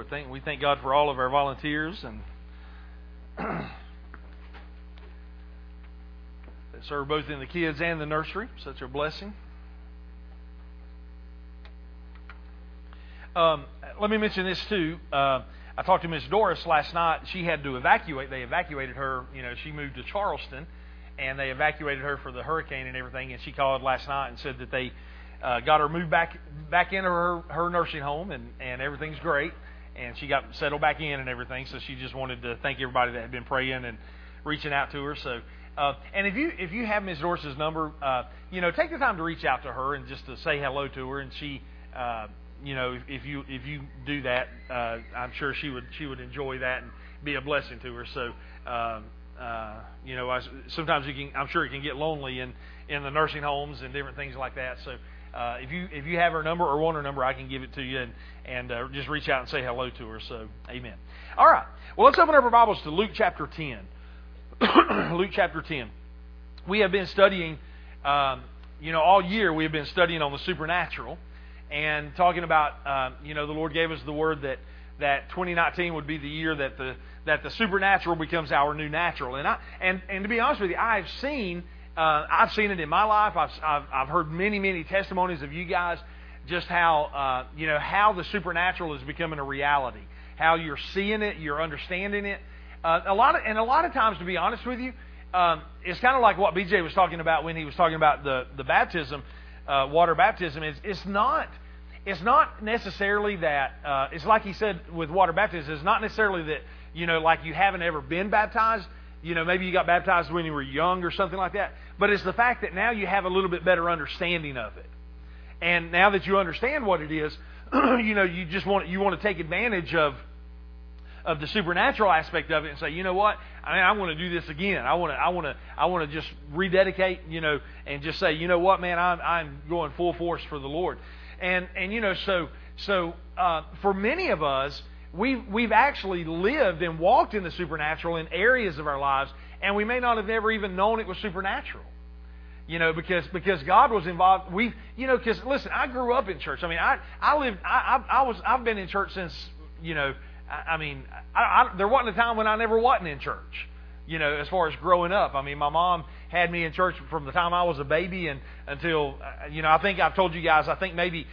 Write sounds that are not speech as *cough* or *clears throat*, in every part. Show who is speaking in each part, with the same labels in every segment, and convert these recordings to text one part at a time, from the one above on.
Speaker 1: We thank, we thank God for all of our volunteers and *clears throat* that serve both in the kids and the nursery. Such a blessing. Um, let me mention this too. Uh, I talked to Miss Doris last night. She had to evacuate. They evacuated her. You know, she moved to Charleston, and they evacuated her for the hurricane and everything. And she called last night and said that they uh, got her moved back back into her her nursing home, and and everything's great and she got settled back in and everything. So she just wanted to thank everybody that had been praying and reaching out to her. So, uh, and if you if you have Ms. Doris's number, uh, you know, take the time to reach out to her and just to say hello to her. And she, uh, you know, if, if you if you do that, uh, I'm sure she would she would enjoy that and be a blessing to her. So. Um, uh, you know, I, sometimes you can. I'm sure it can get lonely in in the nursing homes and different things like that. So, uh, if you if you have her number or want her number, I can give it to you and and uh, just reach out and say hello to her. So, amen. All right. Well, let's open up our Bibles to Luke chapter ten. *clears throat* Luke chapter ten. We have been studying, um, you know, all year we have been studying on the supernatural and talking about, um, you know, the Lord gave us the word that that 2019 would be the year that the that the supernatural becomes our new natural. And I and and to be honest with you, I've seen uh, I've seen it in my life. I've, I've, I've heard many, many testimonies of you guys just how uh, you know how the supernatural is becoming a reality, how you're seeing it, you're understanding it. Uh, a lot of, and a lot of times, to be honest with you, um, it's kind of like what BJ was talking about when he was talking about the the baptism, uh, water baptism. Is it's not it's not necessarily that uh, it's like he said with water baptism. It's not necessarily that you know like you haven't ever been baptized you know, maybe you got baptized when you were young or something like that. But it's the fact that now you have a little bit better understanding of it. And now that you understand what it is, *clears throat* you know, you just want you want to take advantage of of the supernatural aspect of it and say, you know what, I mean, I want to do this again. I want to, I want to, I want to just rededicate, you know, and just say, you know what, man, I'm, I'm going full force for the Lord. And and you know, so so uh, for many of us, we've, we've actually lived and walked in the supernatural in areas of our lives, and we may not have ever even known it was supernatural. You know, because because God was involved. We, you know, because listen, I grew up in church. I mean, I I lived. I I, I was. I've been in church since. You know, I, I mean, I, I, there wasn't a time when I never wasn't in church. You know, as far as growing up. I mean, my mom had me in church from the time I was a baby and until uh, you know. I think I've told you guys. I think maybe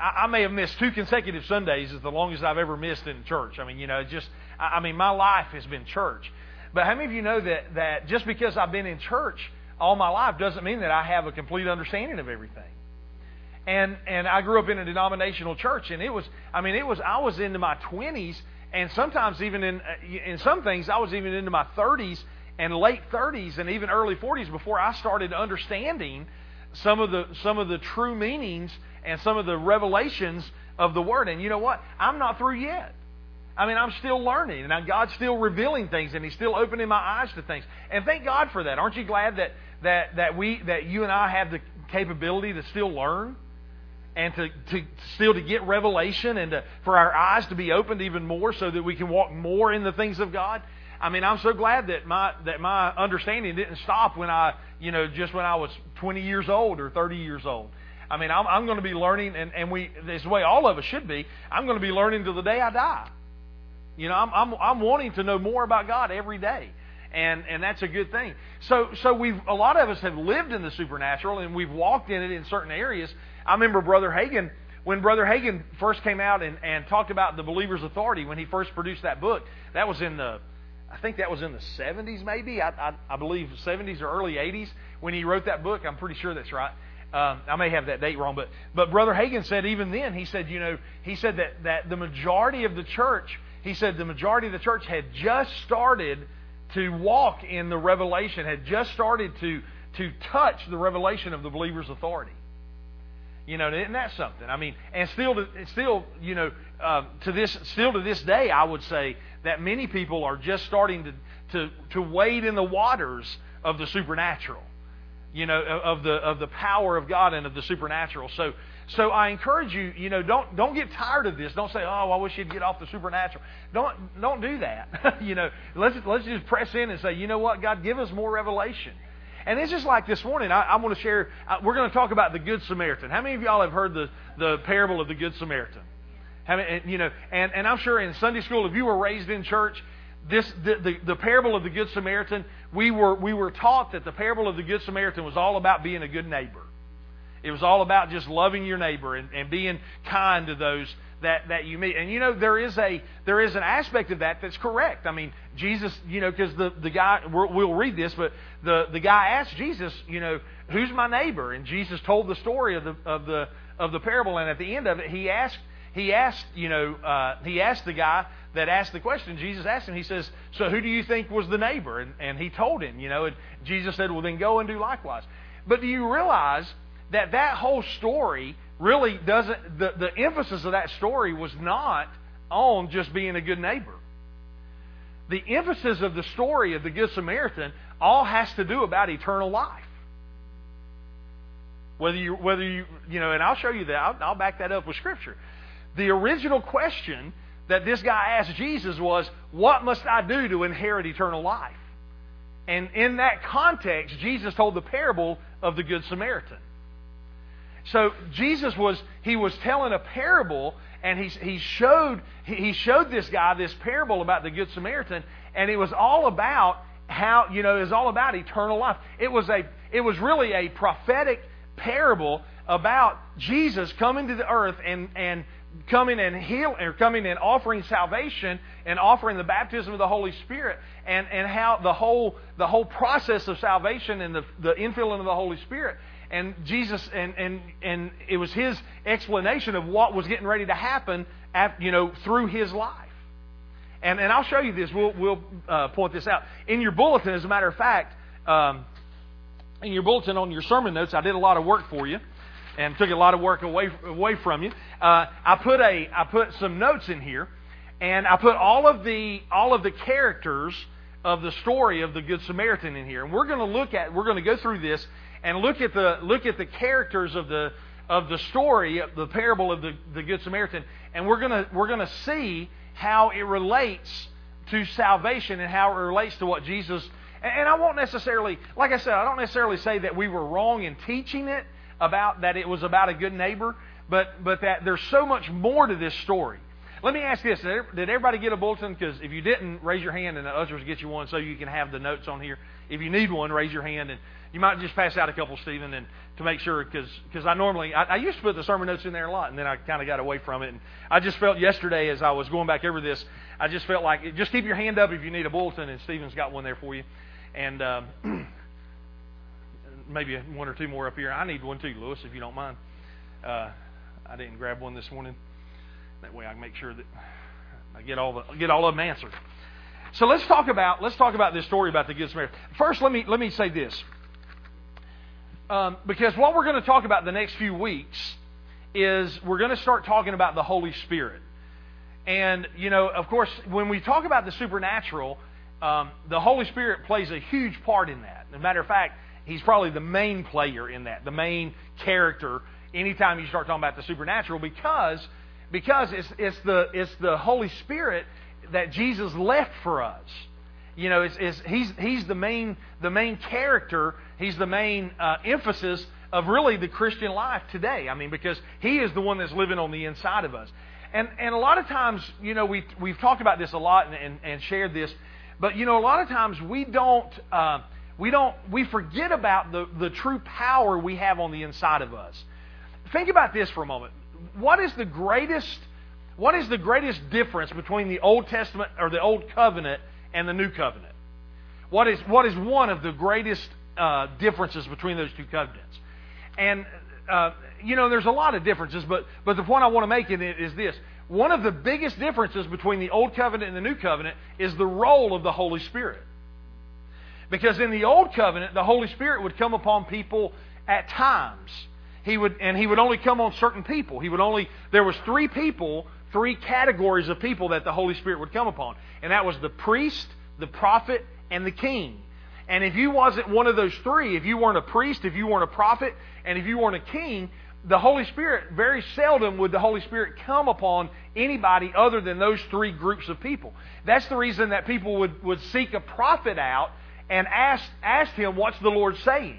Speaker 1: I, I may have missed two consecutive Sundays is the longest I've ever missed in church. I mean, you know, just I, I mean, my life has been church. But how many of you know that that just because I've been in church all my life doesn't mean that I have a complete understanding of everything? And and I grew up in a denominational church, and it was I mean it was I was into my twenties, and sometimes even in uh, in some things I was even into my thirties and late thirties and even early forties before I started understanding some of the some of the true meanings and some of the revelations of the Word. And you know what? I'm not through yet. I mean, I'm still learning, and God's still revealing things, and He's still opening my eyes to things. And thank God for that. Aren't you glad that that that we that you and I have the capability to still learn, and to, to still to get revelation, and to, for our eyes to be opened even more, so that we can walk more in the things of God. I mean, I'm so glad that my that my understanding didn't stop when I, you know, just when I was 20 years old or 30 years old. I mean, I'm, I'm going to be learning, and, and we, this way all of us should be, I'm going to be learning till the day I die. You know, I'm, I'm, I'm wanting to know more about God every day. And, and that's a good thing. So, so we've, a lot of us have lived in the supernatural and we've walked in it in certain areas. I remember Brother Hagin, when Brother Hagin first came out and, and talked about the believer's authority, when he first produced that book, that was in the, I think that was in the 70s maybe, I, I, I believe 70s or early 80s when he wrote that book. I'm pretty sure that's right. Um, I may have that date wrong, but but Brother Hagin said even then he said you know he said that that the majority of the church he said the majority of the church had just started to walk in the revelation had just started to to touch the revelation of the believer's authority. You know, isn't that something? I mean, and still, to, still, you know, uh, to this, still to this day, I would say that many people are just starting to to to wade in the waters of the supernatural you know, of the of the power of God and of the supernatural. So so I encourage you, you know, don't don't get tired of this. Don't say, "Oh, I wish you'd get off the supernatural." Don't don't do that. *laughs* you know, let's let's just press in and say, "You know what, God, give us more revelation." And it's just like this morning. I, I'm going to share. Uh, we're going to talk about the Good Samaritan. How many of y'all have heard the the parable of the Good Samaritan? How many, you know, and, and I'm sure in Sunday school, if you were raised in church, this the, the, the parable of the Good Samaritan, we were we were taught that the parable of the Good Samaritan was all about being a good neighbor. It was all about just loving your neighbor and, and being kind to those that, that you meet. And you know, there is a there is an aspect of that that's correct. I mean, Jesus, you know, because the, the guy we'll read this, but the, the guy asked Jesus, you know, who's my neighbor? And Jesus told the story of the of the of the parable, and at the end of it, he asked he asked, you know, uh, he asked the guy that asked the question. Jesus asked him. He says, "So who do you think was the neighbor?" And, and he told him, you know. And Jesus said, "Well, then go and do likewise." But do you realize that that whole story really doesn't, the, the emphasis of that story was not on just being a good neighbor. The emphasis of the story of the Good Samaritan all has to do about eternal life. Whether you, whether you, you know, and I'll show you that. I'll, I'll back that up with Scripture. The original question that this guy asked Jesus was, What must I do to inherit eternal life? And in that context, Jesus told the parable of the Good Samaritan. So Jesus was he was telling a parable, and he he showed he showed this guy this parable about the good Samaritan, and it was all about how you know it was all about eternal life. It was a it was really a prophetic parable about Jesus coming to the earth and and coming and heal or coming and offering salvation and offering the baptism of the Holy Spirit and, and how the whole the whole process of salvation and the, the infilling of the Holy Spirit and Jesus and and and it was his explanation of what was getting ready to happen, you know, through his life. And and I'll show you this. We'll we'll uh, point this out in your bulletin. As a matter of fact, um, in your bulletin on your sermon notes, I did a lot of work for you, and took a lot of work away away from you. Uh, I put a I put some notes in here, and I put all of the all of the characters of the story of the Good Samaritan in here. And we're going to look at we're going to go through this and look at the look at the characters of the of the story, the parable of the, the Good Samaritan, and we're gonna we're gonna see how it relates to salvation and how it relates to what Jesus and I won't necessarily like I said, I don't necessarily say that we were wrong in teaching it about that it was about a good neighbor, but but that there's so much more to this story. Let me ask this: Did everybody get a bulletin? Because if you didn't, raise your hand, and the ushers get you one, so you can have the notes on here. If you need one, raise your hand, and you might just pass out a couple, Stephen, and to make sure, because I normally I, I used to put the sermon notes in there a lot, and then I kind of got away from it. And I just felt yesterday as I was going back over this, I just felt like just keep your hand up if you need a bulletin, and Stephen's got one there for you, and um, *clears throat* maybe one or two more up here. I need one too, Lewis, if you don't mind. Uh, I didn't grab one this morning. That way, I can make sure that I get all the get all of them answered. So let's talk about let's talk about this story about the good Samaritan. First, let me let me say this. Um, because what we're going to talk about the next few weeks is we're going to start talking about the Holy Spirit. And, you know, of course, when we talk about the supernatural, um, the Holy Spirit plays a huge part in that. As a matter of fact, He's probably the main player in that, the main character anytime you start talking about the supernatural because, because it's, it's, the, it's the Holy Spirit that Jesus left for us. You know, it's, it's, he's, he's the main, the main character, he's the main uh, emphasis of really the Christian life today. I mean, because he is the one that's living on the inside of us. And, and a lot of times, you know, we, we've talked about this a lot and, and, and shared this, but, you know, a lot of times we don't, uh, we don't, we forget about the, the true power we have on the inside of us. Think about this for a moment. What is the greatest, what is the greatest difference between the Old Testament or the Old Covenant and the new covenant. What is, what is one of the greatest uh, differences between those two covenants? And, uh, you know, there's a lot of differences, but, but the point I want to make in it is this. One of the biggest differences between the Old Covenant and the New Covenant is the role of the Holy Spirit. Because in the Old Covenant, the Holy Spirit would come upon people at times. He would, and he would only come on certain people. He would only, there was three people three categories of people that the Holy Spirit would come upon. And that was the priest, the prophet, and the king. And if you wasn't one of those three, if you weren't a priest, if you weren't a prophet, and if you weren't a king, the Holy Spirit, very seldom would the Holy Spirit come upon anybody other than those three groups of people. That's the reason that people would, would seek a prophet out and asked, ask him, What's the Lord saying?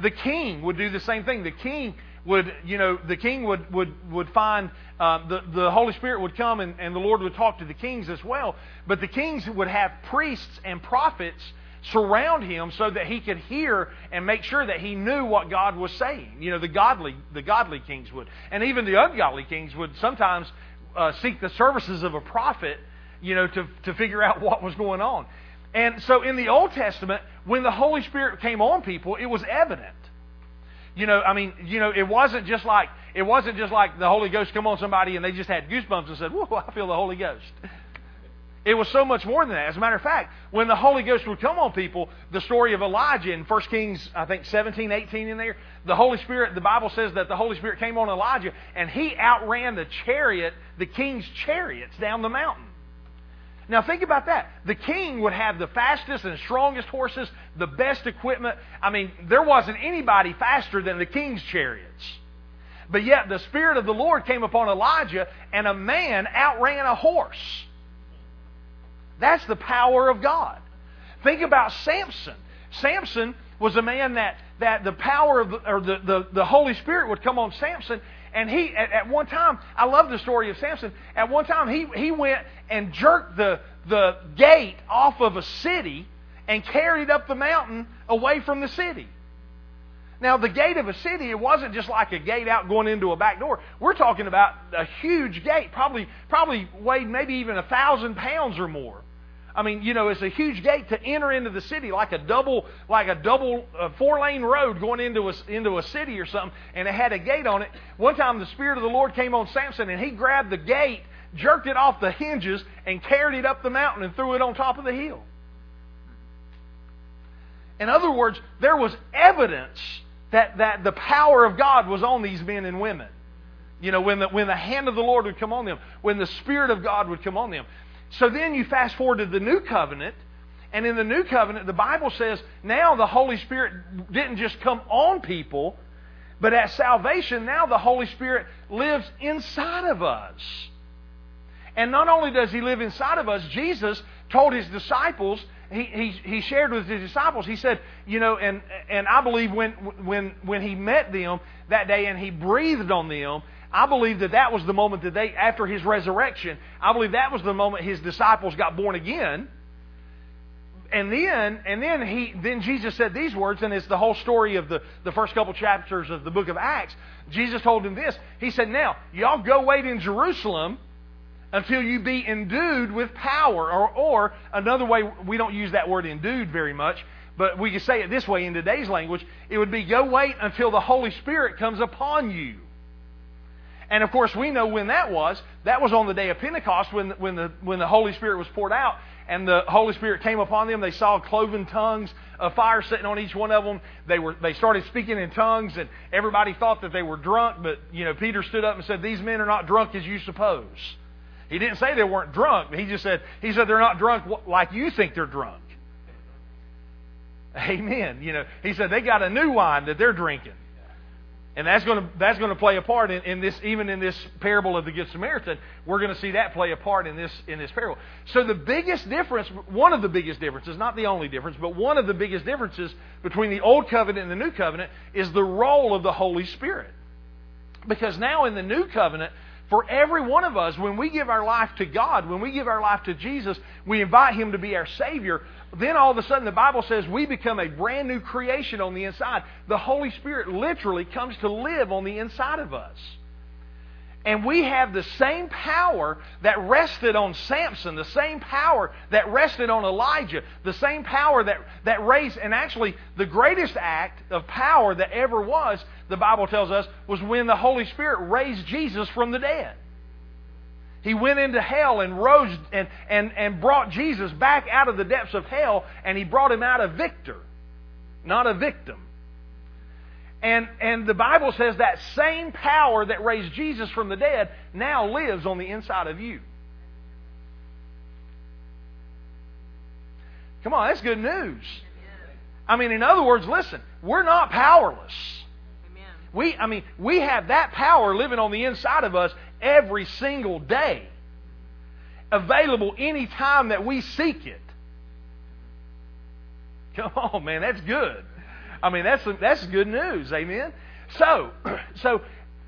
Speaker 1: The king would do the same thing. The king would, you know, the king would, would, would find, uh, the, the Holy Spirit would come and, and the Lord would talk to the kings as well. But the kings would have priests and prophets surround him so that he could hear and make sure that he knew what God was saying. You know, the godly, the godly kings would. And even the ungodly kings would sometimes uh, seek the services of a prophet, you know, to, to figure out *laughs* what was going on. And so in the Old Testament, when the Holy Spirit came on people, it was evident. You know, I mean, you know, it wasn't just like it wasn't just like the Holy Ghost come on somebody and they just had goosebumps and said, "Whoa, *laughs* I feel the Holy Ghost." It was so much more than that. As a matter of fact, when the Holy Ghost would come on people, the story of Elijah in 1 Kings, I think 17, 18 in there, the Holy Spirit, the Bible says that the Holy Spirit came on Elijah and he outran the chariot, the king's chariots down the mountain. Now think about that. The king would have the fastest and strongest horses, the best equipment. I mean, there wasn't anybody faster than the king's chariots. But yet the Spirit of the Lord came upon Elijah and a man outran a horse. That's the power of God. Think about Samson. Samson was a man that, that the power of the, or the, the, the Holy Spirit would come on Samson and he, at, at one time, I love the story of Samson. At one time, he, he went and jerked the, the gate off of a city and carried up the mountain away from the city. Now, the gate of a city, it wasn't just like a gate out going into a back door. We're talking about a huge gate, probably, probably weighed maybe even a thousand pounds or more. I mean, you know, it's a huge gate to enter into the city, like a double, like a double uh, four-lane road going into a, into a city or something, and it had a gate on it. One time, the Spirit of the Lord came on Samson, and he grabbed the gate, jerked it off the hinges, and carried it up the mountain and threw it on top of the hill. In other words, there was evidence that, that the power of God was on these men and women. You know, when the, when the hand of the Lord would come on them, when the Spirit of God would come on them. So then you fast forward to the new covenant, and in the new covenant, the Bible says now the Holy Spirit didn't just come on people, but at salvation, now the Holy Spirit lives inside of us. And not only does He live inside of us, Jesus told His disciples, he, he, he shared with His disciples, He said, you know, and, and I believe when, when, when He met them that day and He breathed on them, I believe that that was the moment that they, after his resurrection, I believe that was the moment his disciples got born again. And then, and then he, then Jesus said these words, and it's the whole story of the, the first couple chapters of the book of Acts. Jesus told them this. He said, now, y'all go wait in Jerusalem until you be endued with power. Or, or another way, we don't use that word endued very much, but we could say it this way in today's language. It would be go wait until the Holy Spirit comes upon you. And of course, we know when that was. That was on the day of Pentecost when, when, the, when the Holy Spirit was poured out and the Holy Spirit came upon them. They saw cloven tongues of fire sitting on each one of them. They, were, they started speaking in tongues, and everybody thought that they were drunk. But, you know, Peter stood up and said, These men are not drunk as you suppose. He didn't say they weren't drunk. He just said, He said they're not drunk like you think they're drunk. Amen. You know, he said they got a new wine that they're drinking. And that's going to, that's going to play a part in, in this, even in this parable of the Good Samaritan. We're going to see that play a part in this, in this parable. So the biggest difference, one of the biggest differences, not the only difference, but one of the biggest differences between the Old Covenant and the New Covenant is the role of the Holy Spirit. Because now in the New Covenant, for every one of us, when we give our life to God, when we give our life to Jesus, we invite Him to be our Savior then all of a sudden the Bible says we become a brand new creation on the inside. The Holy Spirit literally comes to live on the inside of us. And we have the same power that rested on Samson, the same power that rested on Elijah, the same power that, that raised, and actually the greatest act of power that ever was, the Bible tells us, was when the Holy Spirit raised Jesus from the dead. He went into hell and rose and, and, and brought Jesus back out of the depths of hell, and he brought him out a victor, not a victim. And, and the Bible says that same power that raised Jesus from the dead now lives on the inside of you. Come on, that's good news. I mean, in other words, listen, we're not powerless. We, I mean, we have that power living on the inside of us every single day, available any time that we seek it. Come on, man, that's good. I mean, that's that's good news, amen. so, *clears throat* so,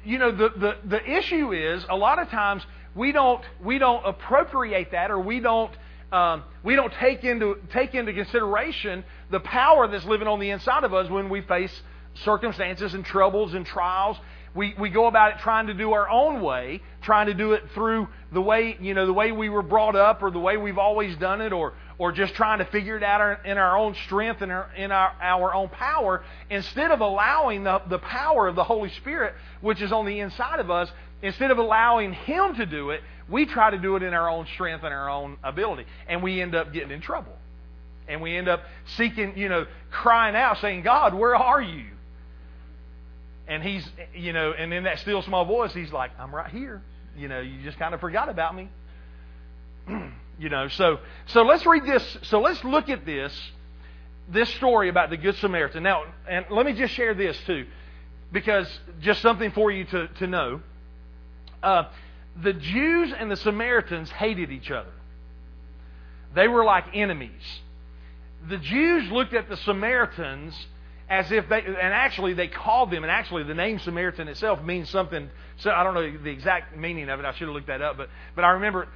Speaker 1: you know, the, the, the issue is a lot of times we don't, we don't appropriate that or we don't, um, we don't take into, take into consideration the power that's living on the inside of us when we face circumstances and troubles and trials we, we go about it trying to do our own way, trying to do it through the way, you know, the way we were brought up or the way we've always done it or, or just trying to figure it out in our own strength and in our, our own power instead of allowing the, the power of the Holy Spirit, which is on the inside of us, instead of allowing Him to do it, we try to do it in our own strength and our own ability. And we end up getting in trouble. And we end up seeking, you know, crying out, saying, God, where are you? and he's, you know, and in that still small voice, he's like, I'm right here. You know, you just kind of forgot about me. You know, so so let's read this. So let's look at this this story about the Good Samaritan. Now, and let me just share this too, because just something for you to, to know. Uh, the Jews and the Samaritans hated each other. They were like enemies. The Jews looked at the Samaritans as if they, and actually they called them, and actually the name Samaritan itself means something. So I don't know the exact meaning of it. I should have looked that up, but but I remember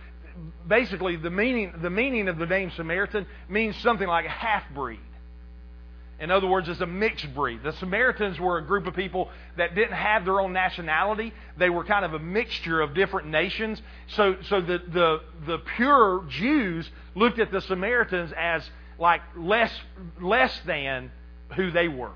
Speaker 1: basically the meaning the meaning of the name Samaritan means something like a half breed. In other words, it's a mixed breed. The Samaritans were a group of people that didn't have their own nationality. They were kind of a mixture of different nations. So, so the, the, the pure Jews looked at the Samaritans as like less, less than who they were.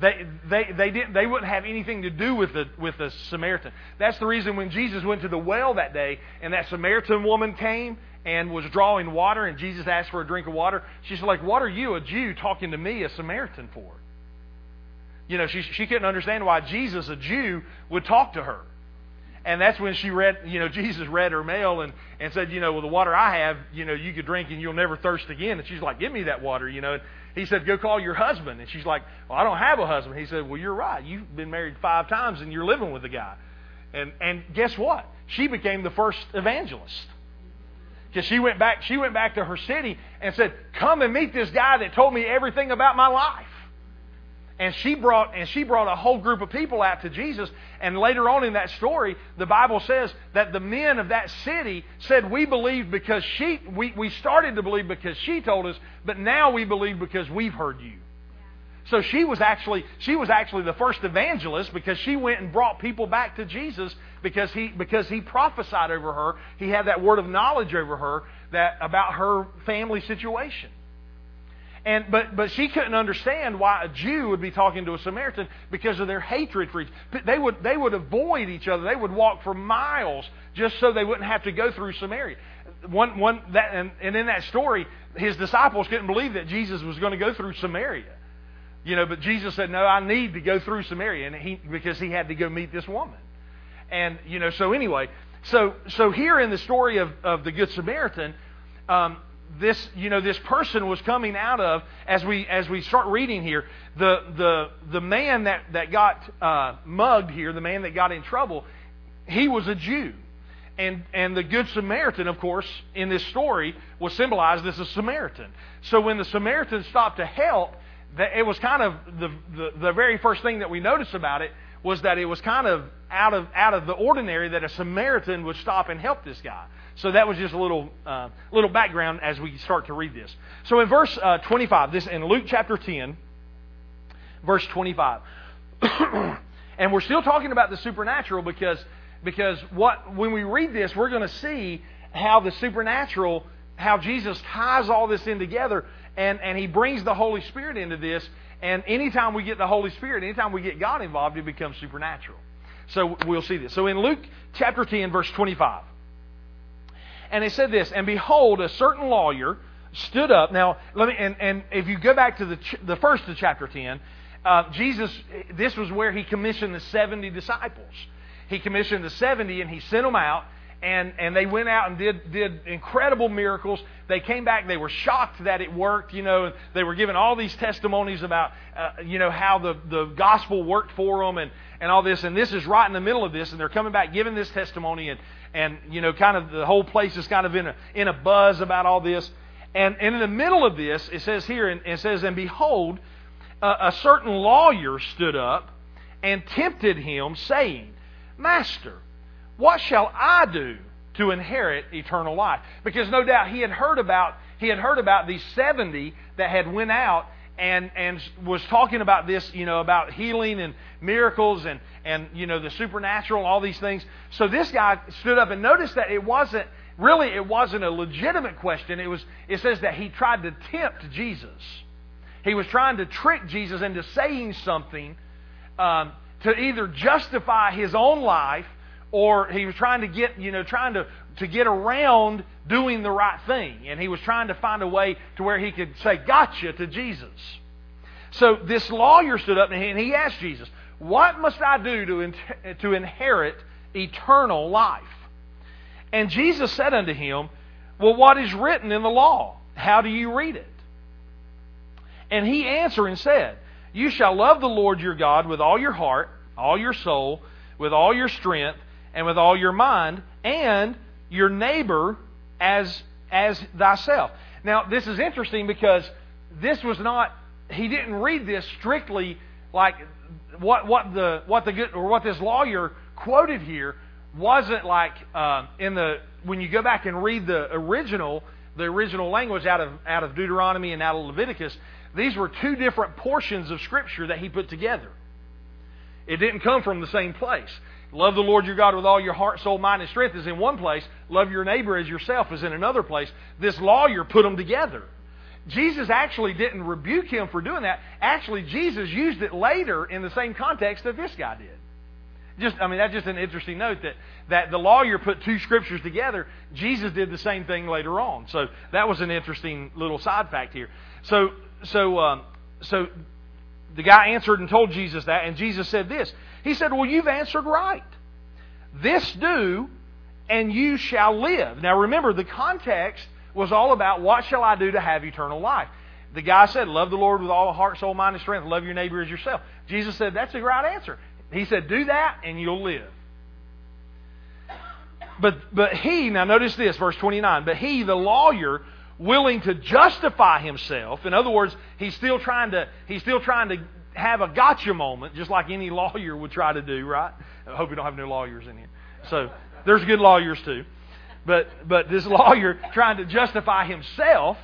Speaker 1: They, they, they, didn't, they wouldn't have anything to do with the, with the Samaritan. That's the reason when Jesus went to the well that day and that Samaritan woman came and was drawing water and Jesus asked for a drink of water, she's like, What are you, a Jew, talking to me, a Samaritan, for? You know, she, she couldn't understand why Jesus, a Jew, would talk to her. And that's when she read, you know, Jesus read her mail and, and said, you know, well, the water I have, you know, you could drink and you'll never thirst again. And she's like, give me that water, you know. He said, Go call your husband. And she's like, Well, I don't have a husband. He said, Well, you're right. You've been married five times and you're living with the guy. And, and guess what? She became the first evangelist. Because she went back, she went back to her city and said, Come and meet this guy that told me everything about my life and she brought and she brought a whole group of people out to Jesus. And later on in that story the bible says that the men of that city said we believed because she we, we started to believe because she told us but now we believe because we've heard you. So she was actually she was actually the first evangelist because she went and brought people back to Jesus because he because he prophesied over her. He had that word of knowledge over her that about her family situation and, but, but she couldn't understand why a Jew would be talking to a Samaritan because of their hatred for each They would, they would avoid each other. They would walk for miles just so they wouldn't have to go through Samaria. One, one, that, and, and in that story, his disciples couldn't believe that Jesus was going to go through Samaria. You know, but Jesus said, no, I need to go through Samaria and he, because he had to go meet this woman. And, you know, so anyway, so, so here in the story of, of the Good Samaritan, um, this, you know, this person was coming out of, as we, as we start reading here, the, the, the man that, that got uh, mugged here, the man that got in trouble, he was a Jew. And, and the Good Samaritan, of course, in this story was symbolized as a Samaritan. So when the Samaritan stopped to help, it was kind of the, the, the very first thing that we notice about it was that it was kind of out of out of the ordinary that a Samaritan would stop and help this guy. So that was just a little uh, little background as we start to read this. So in verse uh, 25, this in Luke chapter 10, verse 25, *clears throat* and we're still talking about the supernatural because because what when we read this, we're going to see how the supernatural, how Jesus ties all this in together, and and He brings the Holy Spirit into this. And anytime we get the Holy Spirit, anytime we get God involved, it becomes supernatural. So we'll see this. So in Luke chapter 10, verse 25. And it said this, and behold, a certain lawyer stood up. Now, let me, and, and if you go back to the, the first of chapter 10, uh, Jesus, this was where he commissioned the 70 disciples. He commissioned the 70 and he sent them out and, and they went out and did, did incredible miracles. They came back, they were shocked that it worked, you know, they were given all these testimonies about, uh, you know, how the, the gospel worked for them and, and all this. And this is right in the middle of this, and they're coming back giving this testimony, and, and you know, kind of the whole place is kind of in a, in a buzz about all this. And, and in the middle of this, it says here, and it says, And behold, a, a certain lawyer stood up and tempted him, saying, Master, what shall I do to inherit eternal life? Because no doubt he had heard about he had heard about these 70 that had went out and and was talking about this, you know, about healing and miracles and and you know the supernatural, all these things. So this guy stood up and noticed that it wasn't really it wasn't a legitimate question. It was it says that he tried to tempt Jesus. He was trying to trick Jesus into saying something um, to either justify his own life or he was trying to get, you know, trying to, to get around doing the right thing. And he was trying to find a way to where he could say, gotcha to Jesus. So this lawyer stood up and he asked Jesus, What must I do to, in- to inherit eternal life? And Jesus said unto him, Well, what is written in the law? How do you read it? And he answered and said, You shall love the Lord your God with all your heart, all your soul, with all your strength, and with all your mind, and your neighbor as as thyself. Now, this is interesting because this was not he didn't read this strictly like what what the what the good or what this lawyer quoted here wasn't like uh, in the when you go back and read the original the original language out of out of Deuteronomy and out of Leviticus these were two different portions of Scripture that he put together. It didn't come from the same place. Love the Lord your God with all your heart, soul, mind, and strength is in one place. Love your neighbor as yourself is in another place. This lawyer put them together. Jesus actually didn't rebuke him for doing that. Actually, Jesus used it later in the same context that this guy did. Just, I mean, that's just an interesting note that, that the lawyer put two scriptures together. Jesus did the same thing later on. So that was an interesting little side fact here. So so, um, so the guy answered and told Jesus that, and Jesus said this. He said, Well, you've answered right. This do, and you shall live. Now remember, the context was all about what shall I do to have eternal life. The guy said, Love the Lord with all heart, soul, mind, and strength. Love your neighbor as yourself. Jesus said, That's the right answer. He said, Do that, and you'll live. But, but he, now notice this, verse 29, but he, the lawyer, willing to justify himself. In other words, he's still trying to he's still trying to have a gotcha moment, just like any lawyer would try to do, right? I hope we don't have no lawyers in here. So there's good lawyers too. But but this lawyer trying to justify himself,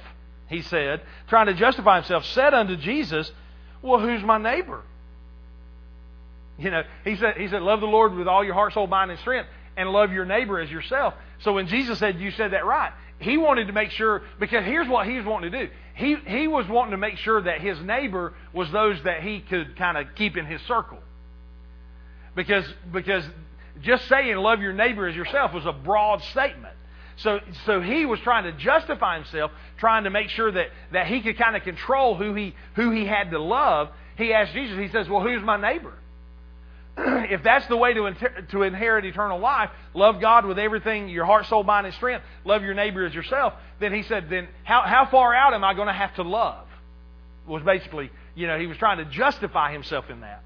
Speaker 1: he said, trying to justify himself, said unto Jesus, Well, who's my neighbor? You know, he said he said, Love the Lord with all your heart, soul, mind, and strength, and love your neighbor as yourself. So when Jesus said, You said that right, he wanted to make sure, because here's what he was wanting to do. He, he was wanting to make sure that his neighbor was those that he could kind of keep in his circle. Because, because just saying love your neighbor as yourself was a broad statement. So, so he was trying to justify himself, trying to make sure that, that he could kind of control who he, who he had to love. He asked Jesus, he says, Well, who's my neighbor? *clears throat* if that's the way to, inter- to inherit eternal life, love God with everything, your heart, soul, mind, and strength, love your neighbor as yourself, then he said, then how, how far out am I going to have to love? Was basically, you know, he was trying to justify himself in that.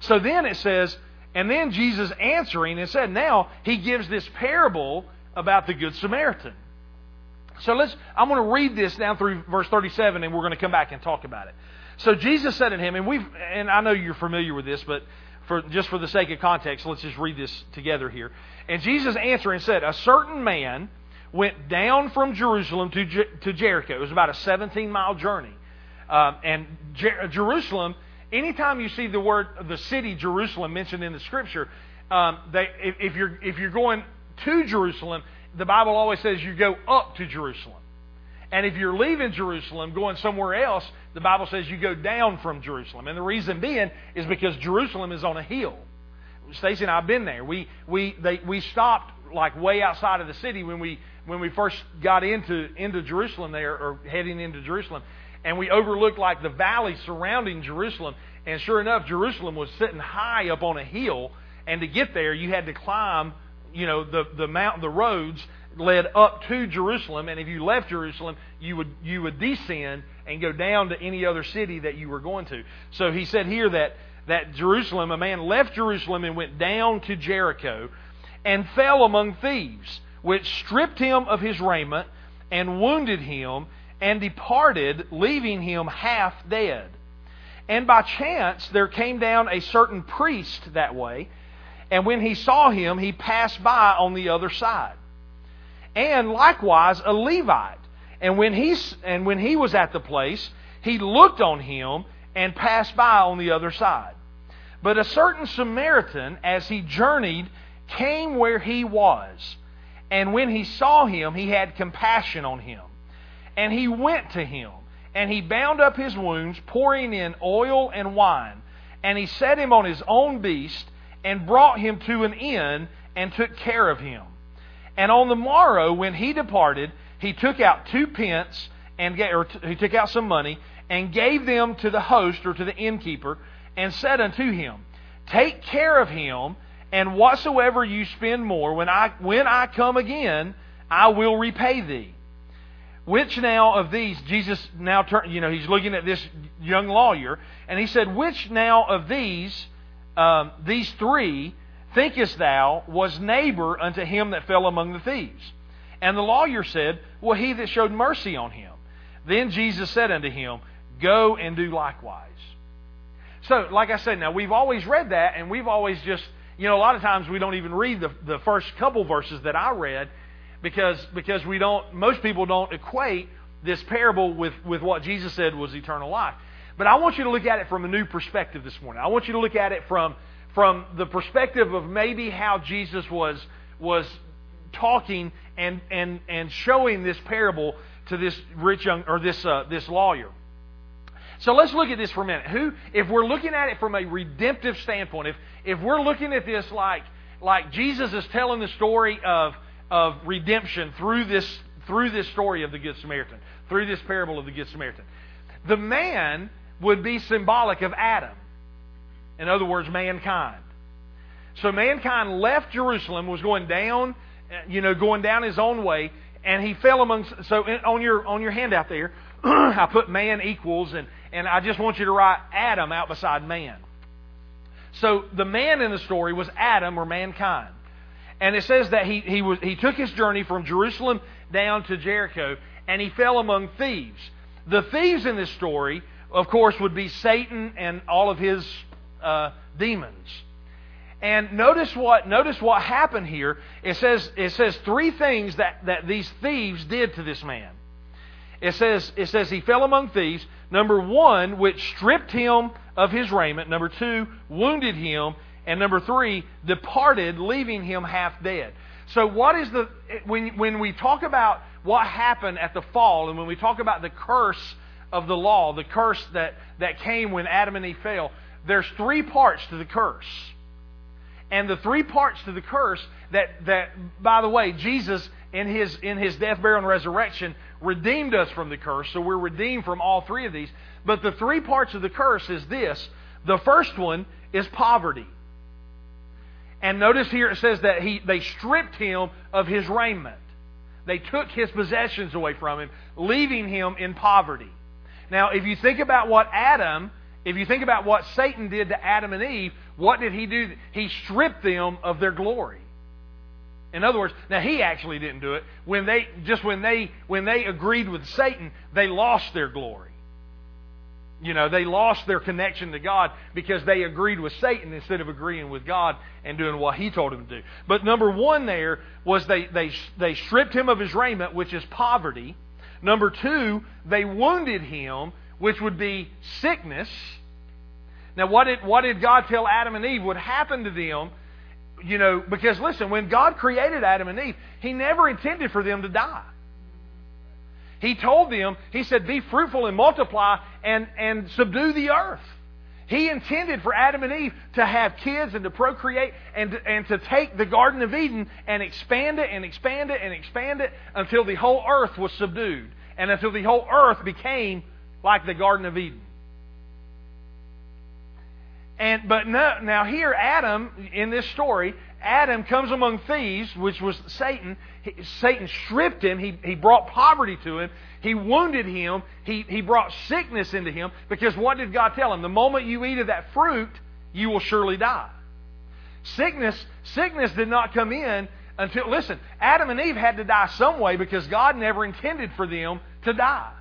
Speaker 1: So then it says, and then Jesus answering and said, now he gives this parable about the Good Samaritan. So let's, I'm going to read this down through verse 37 and we're going to come back and talk about it. So Jesus said to him, and we've, and I know you're familiar with this, but for just for the sake of context, let's just read this together here. And Jesus answered and said, A certain man went down from Jerusalem to, to Jericho. It was about a 17 mile journey. Um, and Jer- Jerusalem, anytime you see the word, the city Jerusalem mentioned in the scripture, um, they, if, if, you're, if you're going to Jerusalem, the Bible always says you go up to Jerusalem. And if you're leaving Jerusalem, going somewhere else, the Bible says you go down from Jerusalem. And the reason being is because Jerusalem is on a hill. Stacy and I have been there. We we they we stopped like way outside of the city when we when we first got into into Jerusalem there or heading into Jerusalem, and we overlooked like the valley surrounding Jerusalem. And sure enough, Jerusalem was sitting high up on a hill, and to get there, you had to climb, you know, the the mountain, the roads led up to Jerusalem, and if you left Jerusalem, you would you would descend and go down to any other city that you were going to. So he said here that that Jerusalem, a man left Jerusalem and went down to Jericho, and fell among thieves, which stripped him of his raiment and wounded him, and departed, leaving him half dead. And by chance there came down a certain priest that way, and when he saw him, he passed by on the other side. And likewise a Levite. And when he, and when he was at the place, he looked on him and passed by on the other side. But a certain Samaritan, as he journeyed, came where he was. And when he saw him, he had compassion on him. And he went to him, and he bound up his wounds, pouring in oil and wine. And he set him on his own beast, and brought him to an inn, and took care of him. And on the morrow, when he departed, he took out two pence, and or he took out some money, and gave them to the host or to the innkeeper, and said unto him, Take care of him, and whatsoever you spend more, when I when I come again, I will repay thee. Which now of these, Jesus now turn, you know, he's looking at this young lawyer, and he said, Which now of these, um, these three, thinkest thou was neighbor unto him that fell among the thieves? And the lawyer said, Well, he that showed mercy on him. Then Jesus said unto him, Go and do likewise. So, like I said, now we've always read that, and we've always just, you know, a lot of times we don't even read the, the first couple verses that I read because, because we don't, most people don't equate this parable with, with what Jesus said was eternal life. But I want you to look at it from a new perspective this morning. I want you to look at it from, from the perspective of maybe how Jesus was, was talking and, and, and showing this parable to this rich young, or this, uh, this lawyer. So let's look at this for a minute. Who, if we're looking at it from a redemptive standpoint, if, if we're looking at this like, like Jesus is telling the story of, of redemption through this, through this story of the Good Samaritan, through this parable of the Good Samaritan, the man would be symbolic of Adam. In other words, mankind. So mankind left Jerusalem, was going down, you know, going down his own way, and he fell among. So on your on your handout there, *clears throat* I put man equals, and and I just want you to write Adam out beside man. So the man in the story was Adam or mankind. And it says that he, he, was, he took his journey from Jerusalem down to Jericho and he fell among thieves. The thieves in this story, of course, would be Satan and all of his uh, demons. And notice what, notice what happened here. It says, it says three things that, that these thieves did to this man. It says, it says he fell among thieves. Number one, which stripped him of his raiment. Number two, wounded him. And number three, departed, leaving him half dead. So, what is the, when, when we talk about what happened at the fall, and when we talk about the curse of the law, the curse that, that came when Adam and Eve fell, there's three parts to the curse. And the three parts to the curse that, that by the way, Jesus in his, in his death, burial, and resurrection redeemed us from the curse. So we're redeemed from all three of these. But the three parts of the curse is this. The first one is poverty. And notice here it says that he, they stripped him of his raiment. They took his possessions away from him, leaving him in poverty. Now, if you think about what Adam, if you think about what Satan did to Adam and Eve, what did he do? He stripped them of their glory. In other words, now he actually didn't do it. When they just when they when they agreed with Satan, they lost their glory. You know, they lost their connection to God because they agreed with Satan instead of agreeing with God and doing what he told them to do. But number one there was they, they, they stripped him of his raiment, which is poverty. Number two, they wounded him, which would be sickness. Now, what did, what did God tell Adam and Eve would happen to them you know, because listen, when God created Adam and Eve, He never intended for them to die. He told them, He said, be fruitful and multiply and, and subdue the earth. He intended for Adam and Eve to have kids and to procreate and and to take the Garden of Eden and expand it and expand it and expand it until the whole earth was subdued and until the whole earth became like the Garden of Eden. And but no, now here Adam in this story, Adam comes among thieves, which was Satan. He, Satan stripped him. He, he brought poverty to him. He wounded him. He, he brought sickness into him. Because what did God tell him? The moment you eat of that fruit, you will surely die. Sickness, sickness did not come in until listen, Adam and Eve had to die some way because God never intended for them to die.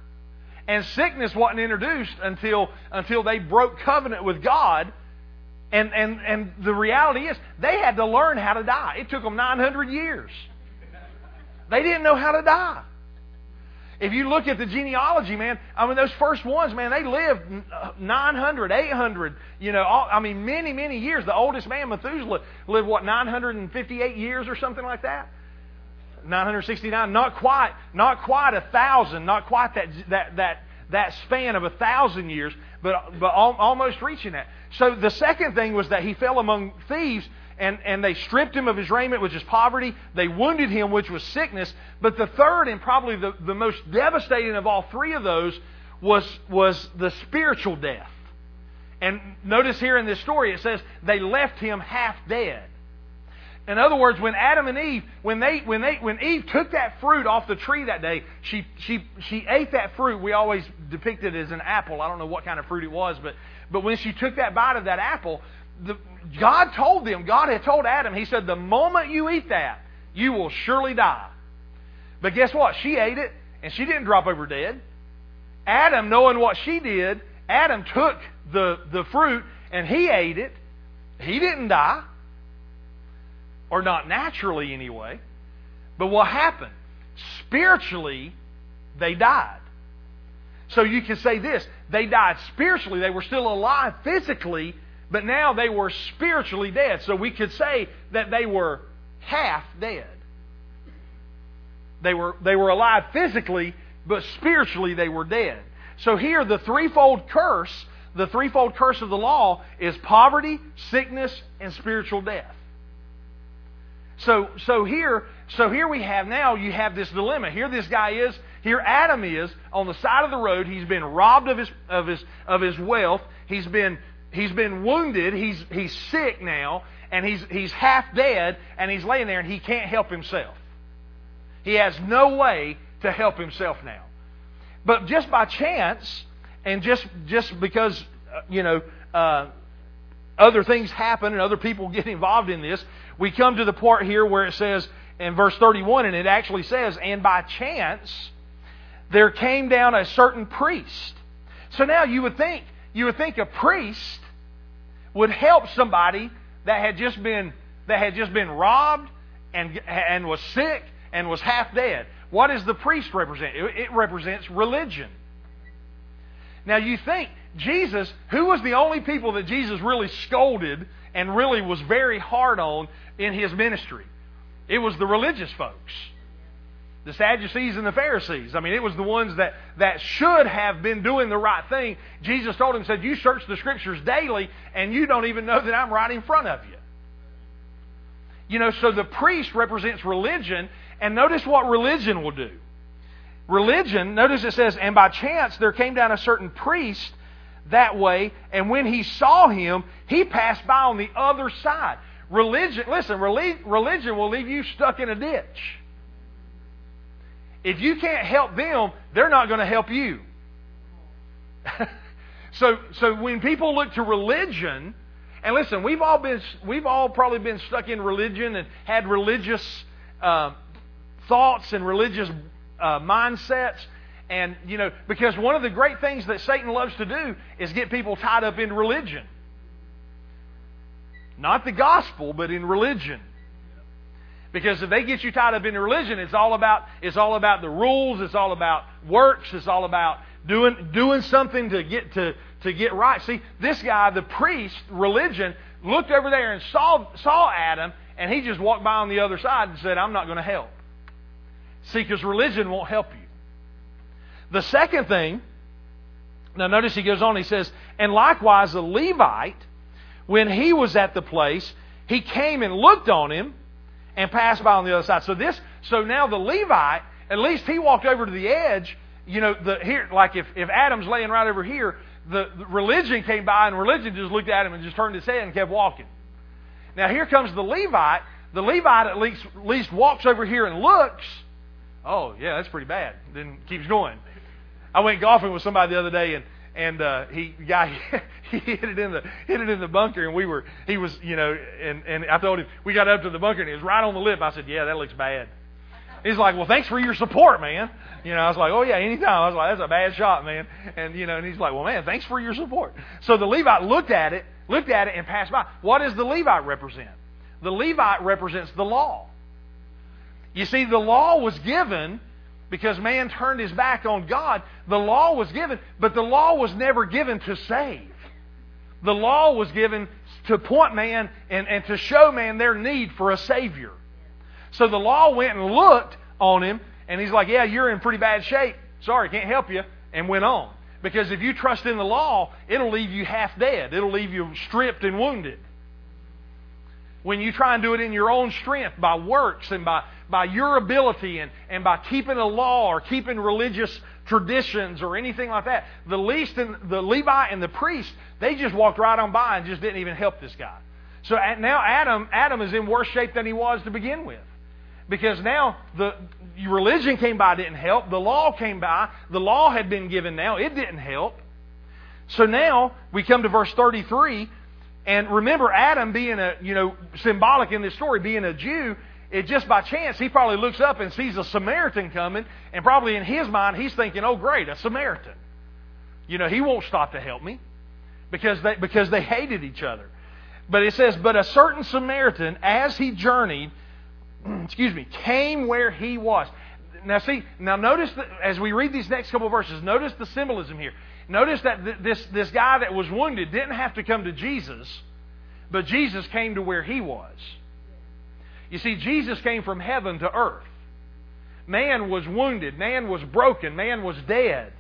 Speaker 1: And sickness wasn't introduced until until they broke covenant with God. And, and, and the reality is, they had to learn how to die. It took them 900 years. They didn't know how to die. If you look at the genealogy, man, I mean, those first ones, man, they lived uh, 900, 800, you know, all, I mean, many, many years. The oldest man, Methuselah, lived, what, 958 years or something like that? 969, not quite, not quite a thousand, not quite that, that, that, that span of a thousand years, but, but almost reaching that. So the second thing was that he fell among thieves, and, and they stripped him of his raiment, which is poverty. They wounded him, which was sickness. But the third, and probably the, the most devastating of all three of those, was, was the spiritual death. And notice here in this story, it says they left him half dead. In other words, when Adam and Eve, when they, when they, when Eve took that fruit off the tree that day, she, she, she ate that fruit. We always depict it as an apple. I don't know what kind of fruit it was, but, but when she took that bite of that apple, the, God told them, God had told Adam, He said, the moment you eat that, you will surely die. But guess what? She ate it, and she didn't drop over dead. Adam, knowing what she did, Adam took the, the fruit and he ate it. He didn't die or not naturally anyway. But what happened? Spiritually, they died. So you can say this they died spiritually. They were still alive physically, but now they were spiritually dead. So we could say that they were half dead. They were, they were alive physically, but spiritually they were dead. So here, the threefold curse, the threefold curse of the law is poverty, sickness, and spiritual death. So, so here, so here we have now, you have this dilemma. Here this guy is, here Adam is on the side of the road. He's been robbed of his, of his, of his wealth. He's been, he's been wounded. He's, he's sick now, and he's, he's half dead, and he's laying there, and he can't help himself. He has no way to help himself now. But just by chance, and just, just because, uh, you know, uh, other things happen and other people *laughs* get involved in this, we come to the part here where it says in verse 31, and it actually says, And by chance there came down a certain priest. So now you would think, you would think a priest would help somebody that had just been that had just been robbed and and was sick and was half dead. What does the priest represent? It represents religion. Now you think Jesus, who was the only people that Jesus really scolded and really was very hard on in his ministry. It was the religious folks. The Sadducees and the Pharisees. I mean, it was the ones that, that should have been doing the right thing. Jesus told him, said, You search the scriptures daily, and you don't even know that I'm right in front of you. You know, so the priest represents religion, and notice what religion will do. Religion, notice it says, And by chance there came down a certain priest that way, and when he saw him, he passed by on the other side. Religion, listen, religion will leave you stuck in a ditch. If you can't help them, they're not going to help you. *laughs* so, so when people look to religion, and listen, we've all been, we've all probably been stuck in religion and had religious uh, thoughts and religious uh, mindsets. And, you know, because one of the great things that Satan loves to do is get people tied up in religion. Not the gospel, but in religion. Because if they get you tied up in religion, it's all about it's all about the rules, it's all about works, it's all about doing doing something to get to, to get right. See, this guy, the priest, religion, looked over there and saw saw Adam, and he just walked by on the other side and said, I'm not going to help. See, because religion won't help you. The second thing, now notice he goes on, he says, and likewise the Levite when he was at the place, he came and looked on him and passed by on the other side. So this, so now the Levite, at least he walked over to the edge. You know, the here, like if, if Adam's laying right over here, the, the religion came by and religion just looked at him and just turned his head and kept walking. Now here comes the Levite. The Levite at least, at least walks over here and looks. Oh yeah, that's pretty bad. Then keeps going. I went golfing with somebody the other day and and uh, he guy *laughs* *laughs* he hit it in the hit it in the bunker, and we were he was you know, and and I told him we got up to the bunker, and it was right on the lip. I said, yeah, that looks bad. he's like, well, thanks for your support, man. You know, I was like, oh yeah, anytime. I was like, that's a bad shot, man. And you know, and he's like, well, man, thanks for your support. So the Levite looked at it, looked at it, and passed by. What does the Levite represent? The Levite represents the law. You see, the law was given because man turned his back on God. The law was given, but the law was never given to save. The law was given to point man and, and to show man their need for a Savior. So the law went and looked on him, and he's like, Yeah, you're in pretty bad shape. Sorry, can't help you. And went on. Because if you trust in the law, it'll leave you half dead, it'll leave you stripped and wounded. When you try and do it in your own strength by works and by, by your ability and, and by keeping a law or keeping religious traditions or anything like that, the least and the Levi and the priest, they just walked right on by and just didn't even help this guy. So now Adam, Adam is in worse shape than he was to begin with. Because now the religion came by didn't help. The law came by. The law had been given now. It didn't help. So now we come to verse 33. And remember, Adam being a, you know, symbolic in this story, being a Jew, it just by chance, he probably looks up and sees a Samaritan coming, and probably in his mind, he's thinking, oh, great, a Samaritan. You know, he won't stop to help me because they, because they hated each other. But it says, but a certain Samaritan, as he journeyed, *clears throat* excuse me, came where he was. Now, see, now notice that as we read these next couple verses, notice the symbolism here. Notice that th- this, this guy that was wounded didn't have to come to Jesus, but Jesus came to where he was. You see, Jesus came from heaven to earth. Man was wounded, man was broken, man was dead.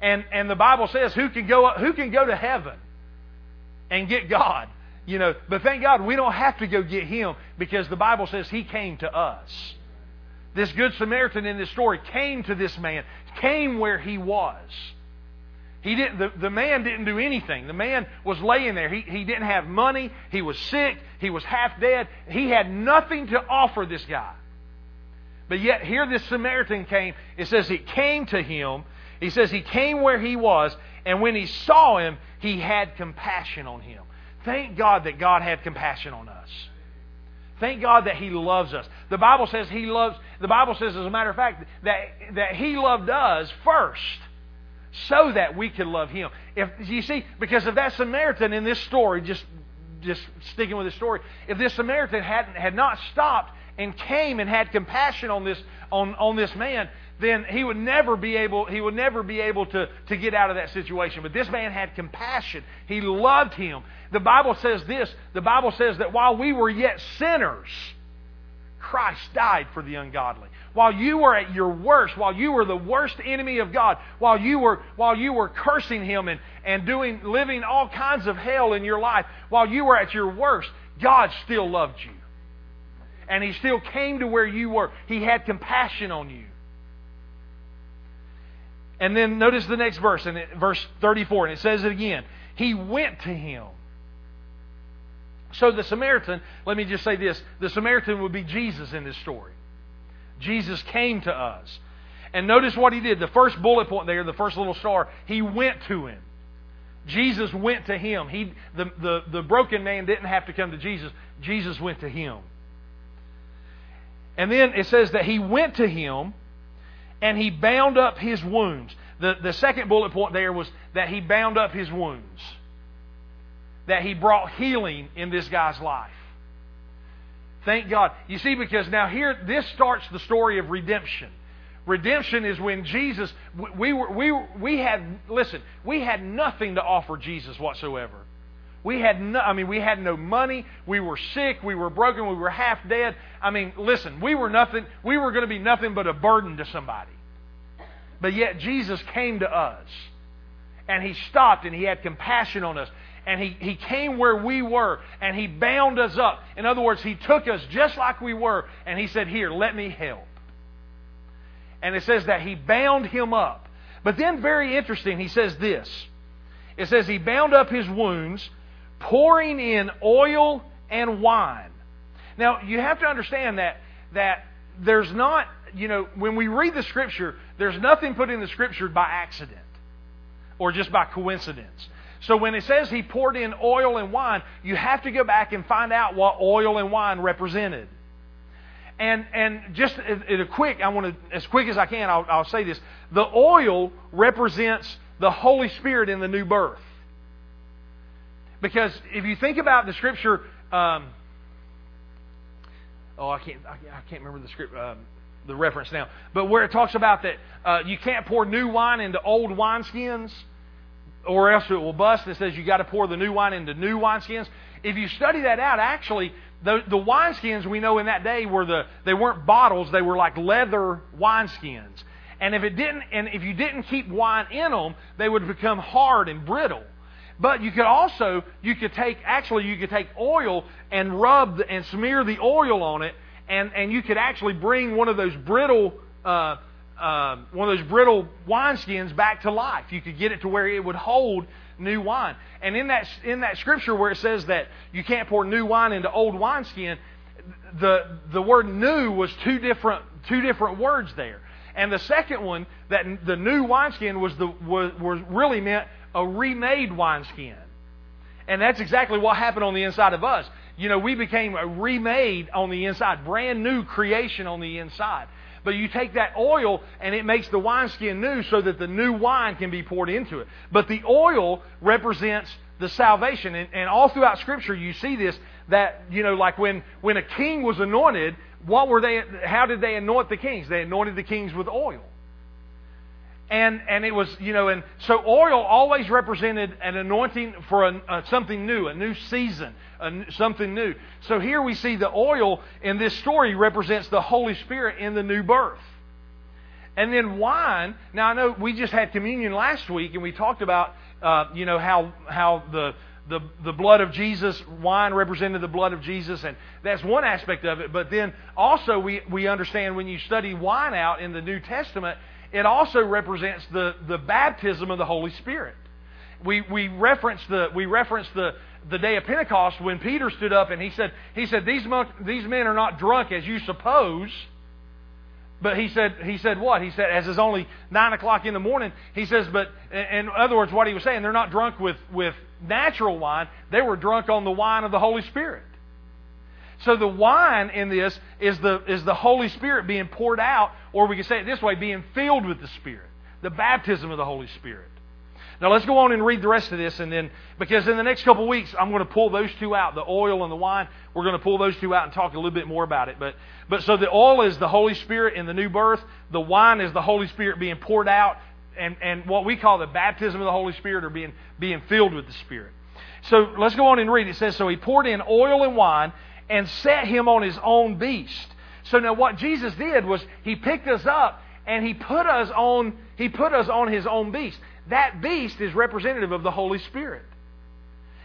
Speaker 1: And, and the Bible says, who can, go, who can go to heaven and get God? You know, but thank God we don't have to go get him because the Bible says he came to us. This good Samaritan in this story came to this man, came where he was. He didn't, the, the man didn't do anything. The man was laying there. He, he didn't have money. He was sick. He was half dead. He had nothing to offer this guy. But yet, here this Samaritan came. It says he came to him. He says he came where he was, and when he saw him, he had compassion on him. Thank God that God had compassion on us. Thank God that He loves us. The Bible says He loves, the Bible says, as a matter of fact, that, that He loved us first so that we could love Him. If you see, because if that Samaritan in this story, just just sticking with the story, if this Samaritan hadn't had not stopped and came and had compassion on this on, on this man, then he would never be able he would never be able to, to get out of that situation. But this man had compassion. He loved him. The Bible says this, the Bible says that while we were yet sinners, Christ died for the ungodly. While you were at your worst, while you were the worst enemy of God, while you were while you were cursing him and, and doing living all kinds of hell in your life, while you were at your worst, God still loved you. And he still came to where you were. He had compassion on you. And then notice the next verse, in verse 34, and it says it again. He went to him. So the Samaritan, let me just say this the Samaritan would be Jesus in this story. Jesus came to us. And notice what he did. The first bullet point there, the first little star, he went to him. Jesus went to him. He, the, the, the broken man didn't have to come to Jesus. Jesus went to him. And then it says that he went to him and he bound up his wounds. The, the second bullet point there was that he bound up his wounds, that he brought healing in this guy's life. Thank God. You see, because now here, this starts the story of redemption. Redemption is when Jesus, we, were, we, we had, listen, we had nothing to offer Jesus whatsoever. We had no, I mean, we had no money. We were sick. We were broken. We were half dead. I mean, listen, we were nothing, we were going to be nothing but a burden to somebody. But yet Jesus came to us. And He stopped and He had compassion on us. And he, he came where we were and He bound us up. In other words, He took us just like we were and He said, Here, let me help. And it says that He bound him up. But then, very interesting, He says this. It says He bound up His wounds, pouring in oil and wine. Now, you have to understand that, that there's not, you know, when we read the Scripture, there's nothing put in the Scripture by accident or just by coincidence. So when it says he poured in oil and wine, you have to go back and find out what oil and wine represented. And and just a quick, I want to as quick as I can, I'll, I'll say this: the oil represents the Holy Spirit in the new birth. Because if you think about the Scripture, um, oh, I can't, I, I can't remember the script, um, the reference now, but where it talks about that uh, you can't pour new wine into old wineskins, or else it will bust. It says you got to pour the new wine into new wineskins. If you study that out, actually, the, the wineskins we know in that day were the they weren't bottles; they were like leather wineskins. And if it didn't, and if you didn't keep wine in them, they would become hard and brittle. But you could also, you could take, actually, you could take oil and rub the, and smear the oil on it, and, and you could actually bring one of those brittle, uh, uh, one of those brittle wineskins back to life. You could get it to where it would hold new wine. And in that, in that scripture where it says that you can't pour new wine into old wineskin, the, the word new was two different, two different words there. And the second one, that the new wineskin was the was, was really meant a remade wineskin. And that's exactly what happened on the inside of us. You know, we became a remade on the inside, brand new creation on the inside. But you take that oil and it makes the wineskin new so that the new wine can be poured into it. But the oil represents the salvation. And, and all throughout Scripture, you see this that, you know, like when, when a king was anointed, what were they, how did they anoint the kings? They anointed the kings with oil and and it was you know and so oil always represented an anointing for a, a, something new a new season a, something new so here we see the oil in this story represents the holy spirit in the new birth and then wine now i know we just had communion last week and we talked about uh, you know how how the the, the blood of Jesus, wine represented the blood of Jesus, and that's one aspect of it. But then also, we, we understand when you study wine out in the New Testament, it also represents the, the baptism of the Holy Spirit. We, we reference the, we reference the, the day of Pentecost when Peter stood up and he said, he said these, these men are not drunk as you suppose. But he said, he said what? He said, as it's only 9 o'clock in the morning, he says, but, in other words, what he was saying, they're not drunk with, with natural wine. They were drunk on the wine of the Holy Spirit. So the wine in this is the, is the Holy Spirit being poured out, or we can say it this way, being filled with the Spirit. The baptism of the Holy Spirit. Now let's go on and read the rest of this, and then because in the next couple of weeks I'm going to pull those two out, the oil and the wine. We're going to pull those two out and talk a little bit more about it. But but so the oil is the Holy Spirit in the new birth. The wine is the Holy Spirit being poured out, and and what we call the baptism of the Holy Spirit or being being filled with the Spirit. So let's go on and read. It says, so he poured in oil and wine and set him on his own beast. So now what Jesus did was he picked us up and he put us on he put us on his own beast. That beast is representative of the Holy Spirit.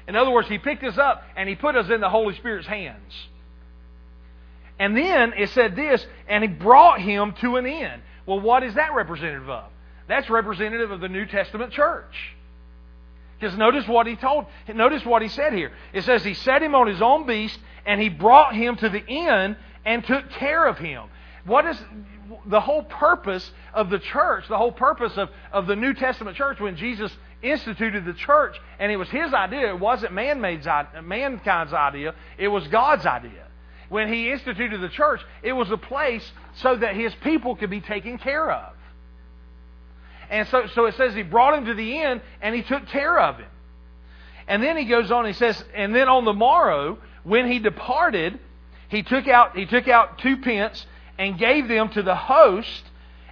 Speaker 1: In other words, he picked us up and he put us in the Holy Spirit's hands. And then it said this, and he brought him to an end. Well, what is that representative of? That's representative of the New Testament church. Because notice what he told, notice what he said here. It says he set him on his own beast and he brought him to the inn and took care of him. What is the whole purpose of the church, the whole purpose of, of the New Testament church when Jesus instituted the church, and it was his idea, it wasn't man-made's, mankind's idea, it was God's idea. When he instituted the church, it was a place so that his people could be taken care of. And so, so it says he brought him to the inn and he took care of him. And then he goes on, he says, and then on the morrow, when he departed, he took out, he took out two pence and gave them to the host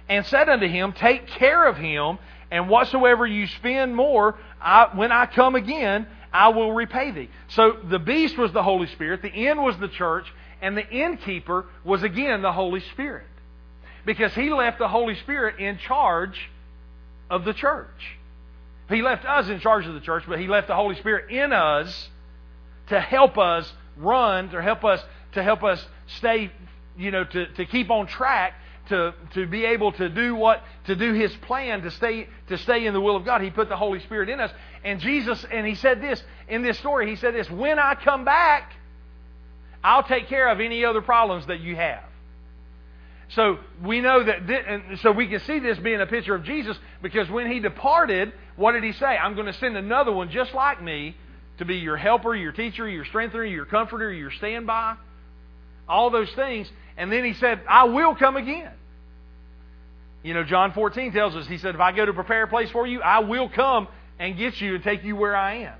Speaker 1: and said unto him, Take care of him, and whatsoever you spend more, I, when I come again, I will repay thee. So the beast was the Holy Spirit, the inn was the church, and the innkeeper was again the Holy Spirit. Because he left the Holy Spirit in charge of the church. He left us in charge of the church, but he left the Holy Spirit in us to help us run, to help us to help us stay, you know, to, to keep on track, to, to be able to do what to do his plan, to stay to stay in the will of God. He put the Holy Spirit in us. And Jesus, and he said this in this story, he said this, when I come back, I'll take care of any other problems that you have. So we know that, this, and so we can see this being a picture of Jesus because when he departed, what did he say? I'm going to send another one just like me to be your helper, your teacher, your strengthener, your comforter, your standby. all those things. And then he said, I will come again. You know, John 14 tells us, he said, if I go to prepare a place for you, I will come and get you and take you where I am.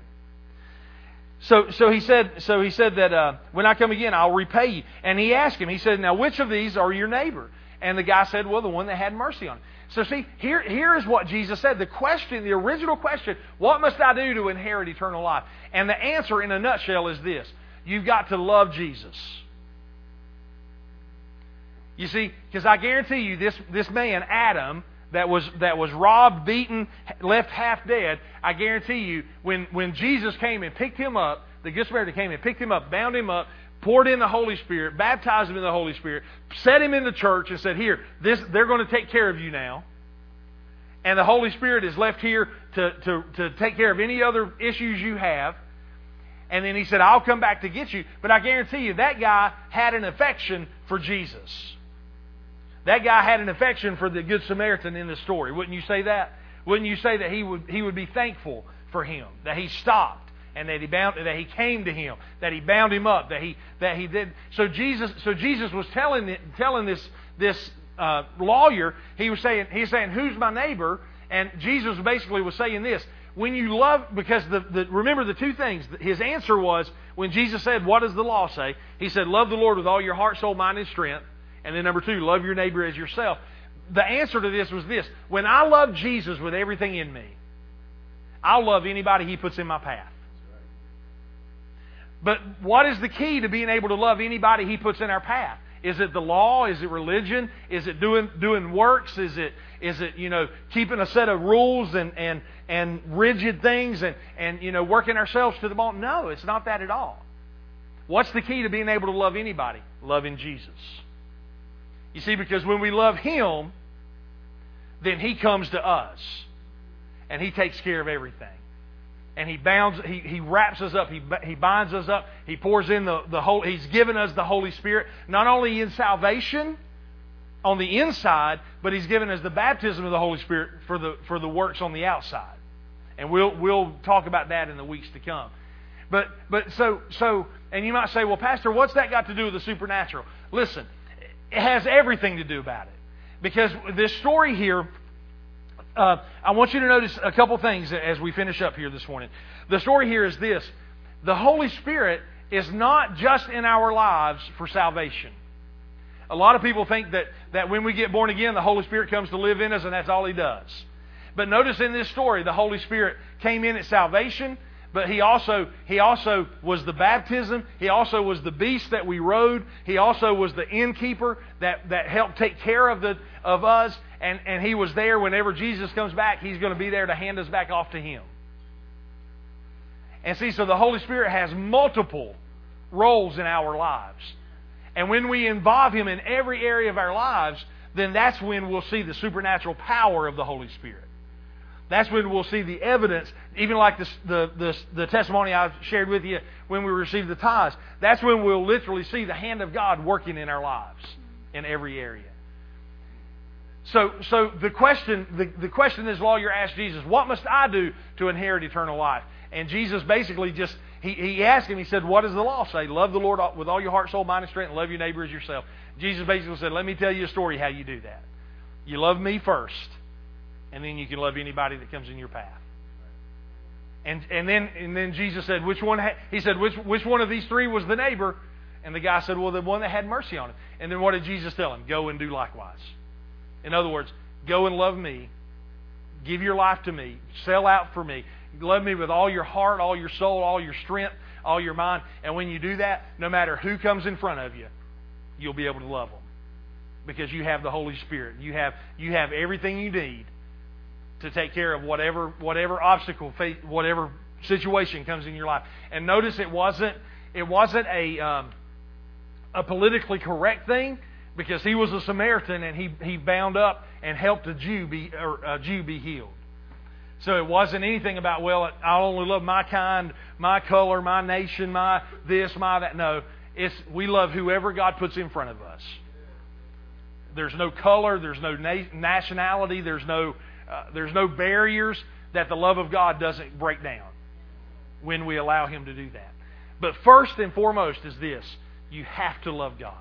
Speaker 1: So, so he said, so he said that uh, when I come again, I'll repay you. And he asked him, he said, now which of these are your neighbor? And the guy said, well, the one that had mercy on him. So see, here, here is what Jesus said. The question, the original question, what must I do to inherit eternal life? And the answer in a nutshell is this. You've got to love Jesus. You see, because I guarantee you, this, this man, Adam, that was, that was robbed, beaten, left half dead, I guarantee you, when, when Jesus came and picked him up, the Good Samaritan came and picked him up, bound him up, poured in the Holy Spirit, baptized him in the Holy Spirit, set him in the church, and said, Here, this, they're going to take care of you now. And the Holy Spirit is left here to, to, to take care of any other issues you have. And then he said, I'll come back to get you. But I guarantee you, that guy had an affection for Jesus. That guy had an affection for the Good Samaritan in the story. Wouldn't you say that? Wouldn't you say that he would, he would be thankful for him? That he stopped and that he bound that he came to him, that he bound him up, that he that he did. So Jesus so Jesus was telling telling this this uh, lawyer, he was saying he's saying who's my neighbor, and Jesus basically was saying this. When you love, because the, the remember the two things. His answer was when Jesus said, "What does the law say?" He said, "Love the Lord with all your heart, soul, mind, and strength." And then number two, love your neighbor as yourself. The answer to this was this when I love Jesus with everything in me, I'll love anybody he puts in my path. But what is the key to being able to love anybody he puts in our path? Is it the law? Is it religion? Is it doing doing works? Is it is it you know keeping a set of rules and and and rigid things and and you know working ourselves to the bone? No, it's not that at all. What's the key to being able to love anybody? Loving Jesus. You see, because when we love Him, then He comes to us and He takes care of everything. And He bounds, He, he wraps us up, he, he binds us up, He pours in the, the whole, He's given us the Holy Spirit, not only in salvation on the inside, but He's given us the baptism of the Holy Spirit for the, for the works on the outside. And we'll, we'll talk about that in the weeks to come. But, but so, so, and you might say, well, Pastor, what's that got to do with the supernatural? Listen, it has everything to do about it. Because this story here, uh, I want you to notice a couple things as we finish up here this morning. The story here is this the Holy Spirit is not just in our lives for salvation. A lot of people think that, that when we get born again, the Holy Spirit comes to live in us and that's all He does. But notice in this story, the Holy Spirit came in at salvation, but he also he also was the baptism. He also was the beast that we rode. He also was the innkeeper that, that helped take care of the of us. And, and he was there whenever Jesus comes back, he's going to be there to hand us back off to him. And see, so the Holy Spirit has multiple roles in our lives. And when we involve him in every area of our lives, then that's when we'll see the supernatural power of the Holy Spirit. That's when we'll see the evidence, even like the, the, the, testimony I shared with you when we received the tithes. That's when we'll literally see the hand of God working in our lives in every area. So, so the question, the, the question this lawyer asked Jesus, what must I do to inherit eternal life? And Jesus basically just, he, he asked him, he said, what does the law say? Love the Lord with all your heart, soul, mind, and strength, and love your neighbor as yourself. Jesus basically said, let me tell you a story how you do that. You love me first and then you can love anybody that comes in your path. And, and then and then Jesus said, which one? Ha-? He said, which which one of these three was the neighbor? And the guy said, well, the one that had mercy on him. And then what did Jesus tell him? Go and do likewise. In other words, go and love me. Give your life to me. Sell out for me. Love me with all your heart, all your soul, all your strength, all your mind. And when you do that, no matter who comes in front of you, you'll be able to love them because you have the Holy Spirit. You have you have everything you need to take care of whatever whatever obstacle, whatever situation comes in your life. And notice it wasn't it wasn't a um, a politically correct thing because he was a Samaritan and he he bound up and helped a Jew be or a Jew be healed. So it wasn't anything about well I'll only love my kind, my color, my nation, my this, my that. No, it's we love whoever God puts in front of us. There's no color, there's no nationality, there's no uh, there's no barriers that the love of God doesn't break down when we allow Him to do that. But first and foremost is this you have to love God.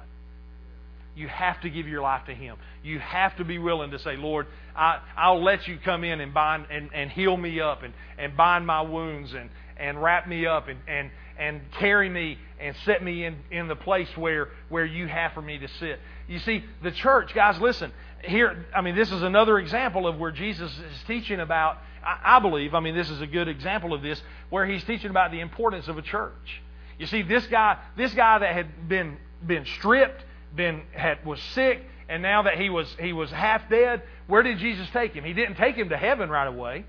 Speaker 1: You have to give your life to Him. You have to be willing to say, Lord, I, I'll let you come in and bind and, and heal me up and, and bind my wounds and, and wrap me up and, and, and carry me and set me in, in the place where, where you have for me to sit. You see, the church, guys, listen, here, I mean, this is another example of where Jesus is teaching about, I, I believe, I mean, this is a good example of this, where he's teaching about the importance of a church. You see, this guy, this guy that had been, been stripped, been had was sick, and now that he was he was half dead, where did Jesus take him? He didn't take him to heaven right away.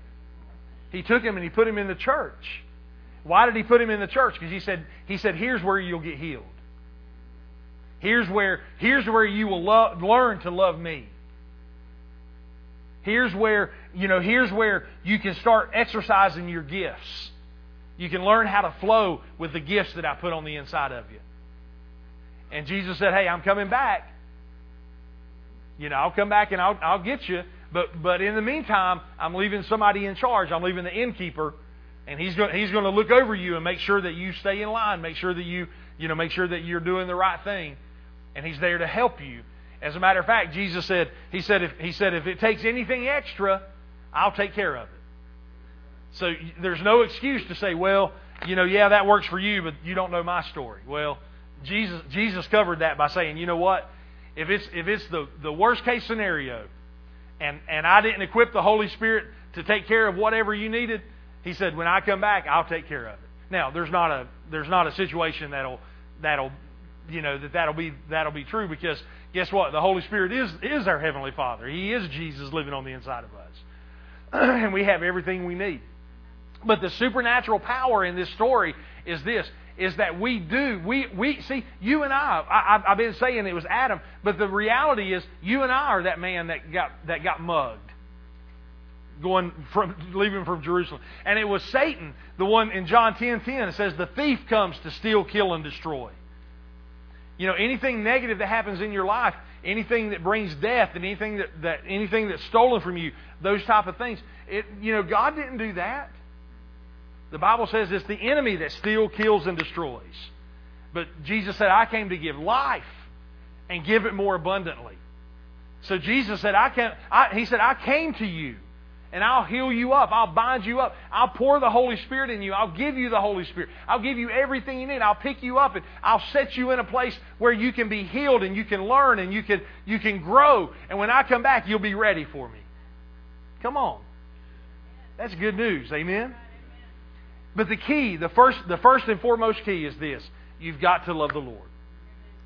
Speaker 1: He took him and he put him in the church. Why did he put him in the church? Because he said he said here's where you'll get healed. Here's where here's where you will learn to love me. Here's where you know here's where you can start exercising your gifts. You can learn how to flow with the gifts that I put on the inside of you. And Jesus said, Hey, I'm coming back. You know, I'll come back and I'll, I'll get you. But, but in the meantime, I'm leaving somebody in charge. I'm leaving the innkeeper. And he's going, he's going to look over you and make sure that you stay in line, make sure that you, you know, make sure that you're doing the right thing. And he's there to help you. As a matter of fact, Jesus said, he said, if, he said, if it takes anything extra, I'll take care of it. So there's no excuse to say, well, you know, yeah, that works for you, but you don't know my story. Well, Jesus, Jesus covered that by saying, you know what? If it's, if it's the, the worst case scenario and, and I didn't equip the Holy Spirit to take care of whatever you needed, he said, when I come back, I'll take care of it. Now, there's not a, there's not a situation that'll, that'll, you know, that that'll be, that'll be true because guess what? The Holy Spirit is, is our Heavenly Father. He is Jesus living on the inside of us. *clears throat* and we have everything we need. But the supernatural power in this story is this is that we do. We, we see, you and I, I, I've been saying it was Adam, but the reality is you and I are that man that got, that got mugged. Going from, leaving from Jerusalem. And it was Satan, the one in John 10 10, it says, The thief comes to steal, kill, and destroy. You know, anything negative that happens in your life, anything that brings death, and anything that, that anything that's stolen from you, those type of things. It, you know, God didn't do that. The Bible says it's the enemy that steals, kills, and destroys. But Jesus said, I came to give life and give it more abundantly. So Jesus said, I can I, He said, I came to you and I'll heal you up. I'll bind you up. I'll pour the Holy Spirit in you. I'll give you the Holy Spirit. I'll give you everything you need. I'll pick you up and I'll set you in a place where you can be healed and you can learn and you can, you can grow. And when I come back, you'll be ready for me. Come on. That's good news. Amen. But the key, the first, the first and foremost key is this you've got to love the Lord.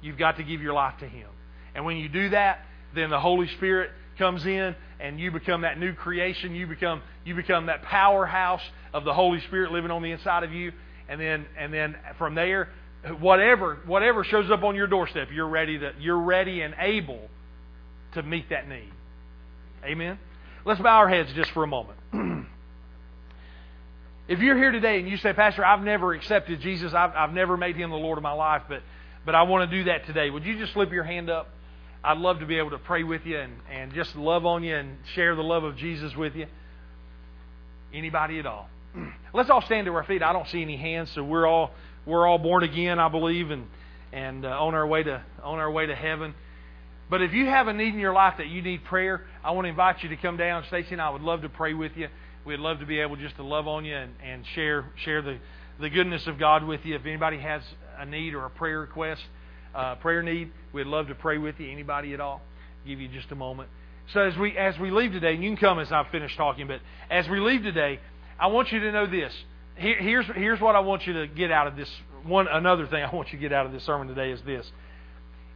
Speaker 1: You've got to give your life to Him. And when you do that, then the Holy Spirit comes in and you become that new creation. You become, you become that powerhouse of the Holy Spirit living on the inside of you. And then, and then from there, whatever, whatever shows up on your doorstep, you're ready, to, you're ready and able to meet that need. Amen? Let's bow our heads just for a moment. *clears throat* If you're here today and you say, Pastor, I've never accepted Jesus, I've, I've never made him the Lord of my life, but, but I want to do that today, would you just slip your hand up? I'd love to be able to pray with you and, and just love on you and share the love of Jesus with you. Anybody at all? *clears throat* Let's all stand to our feet. I don't see any hands, so we're all we're all born again, I believe, and and uh, on our way to on our way to heaven. But if you have a need in your life that you need prayer, I want to invite you to come down, Stacy, and I would love to pray with you. We'd love to be able just to love on you and, and share share the, the goodness of God with you. If anybody has a need or a prayer request, uh, prayer need, we'd love to pray with you. Anybody at all? Give you just a moment. So as we as we leave today, and you can come as I finish talking, but as we leave today, I want you to know this. Here, here's here's what I want you to get out of this. One another thing I want you to get out of this sermon today is this: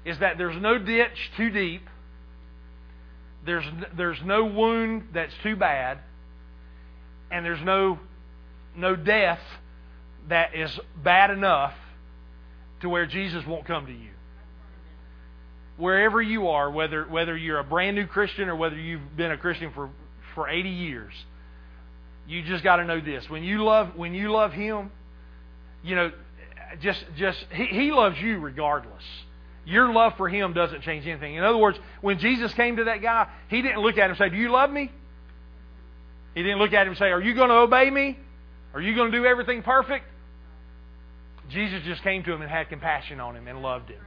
Speaker 1: is that there's no ditch too deep. There's there's no wound that's too bad and there's no no death that is bad enough to where Jesus won't come to you. Wherever you are, whether whether you're a brand new Christian or whether you've been a Christian for, for 80 years, you just got to know this. When you love when you love him, you know, just just he, he loves you regardless. Your love for him doesn't change anything. In other words, when Jesus came to that guy, he didn't look at him and say, "Do you love me?" He didn't look at him and say, Are you going to obey me? Are you going to do everything perfect? Jesus just came to him and had compassion on him and loved him.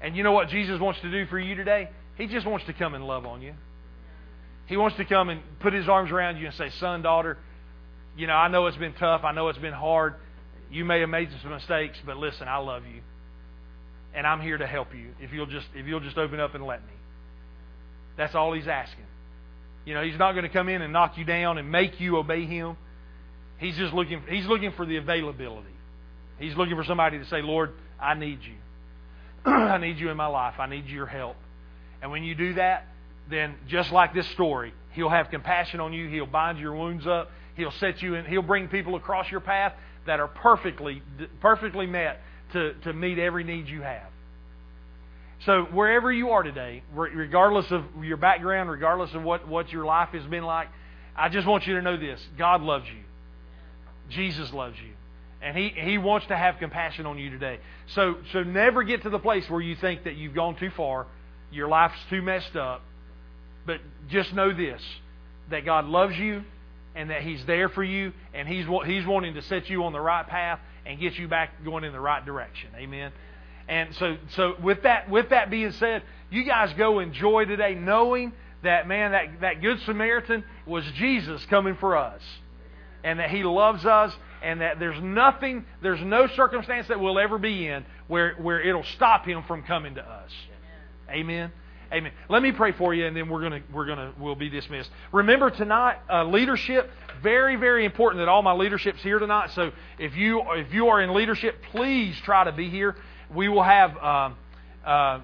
Speaker 1: And you know what Jesus wants to do for you today? He just wants to come and love on you. He wants to come and put his arms around you and say, Son, daughter, you know, I know it's been tough. I know it's been hard. You may have made some mistakes, but listen, I love you. And I'm here to help you if you'll just if you'll just open up and let me. That's all he's asking. You know, he's not going to come in and knock you down and make you obey him. He's just looking he's looking for the availability. He's looking for somebody to say, "Lord, I need you. *clears throat* I need you in my life. I need your help." And when you do that, then just like this story, he'll have compassion on you. He'll bind your wounds up. He'll set you in. He'll bring people across your path that are perfectly perfectly met to, to meet every need you have. So wherever you are today, regardless of your background, regardless of what, what your life has been like, I just want you to know this. God loves you. Jesus loves you. And he, he wants to have compassion on you today. So, so never get to the place where you think that you've gone too far, your life's too messed up. But just know this that God loves you and that He's there for you and He's, he's wanting to set you on the right path and get you back going in the right direction. Amen. And so, so with that, with that being said, you guys go enjoy today, knowing that man, that that good Samaritan was Jesus coming for us, and that He loves us, and that there's nothing, there's no circumstance that we'll ever be in where where it'll stop Him from coming to us. Amen. Amen. Let me pray for you, and then we're gonna we're gonna we'll be dismissed. Remember tonight, uh, leadership very very important that all my leadership's here tonight. So if you if you are in leadership, please try to be here. We will have. Um, uh,